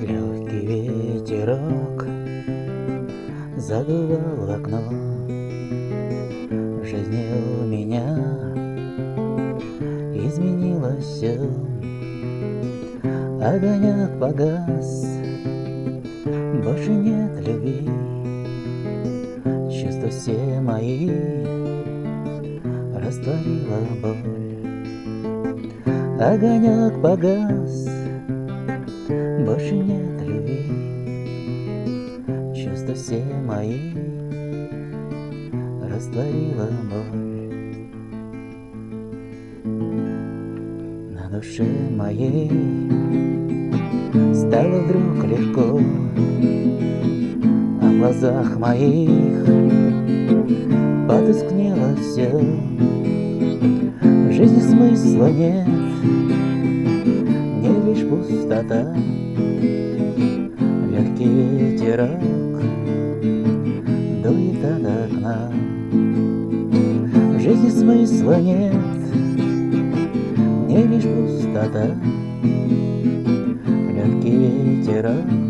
Легкий ветерок задувал в окно. В жизни у меня изменилось все Огонек погас, больше нет любви Чувства все мои. Растворила боль. Огонек погас, больше нет любви Чувства все мои. Растворила боль. На душе моей стало вдруг легко А в глазах моих потускнело все В жизни смысла нет, не лишь пустота Легкий ветерок дует от окна. В жизни смысла нет, не лишь пустота Легкий ветерок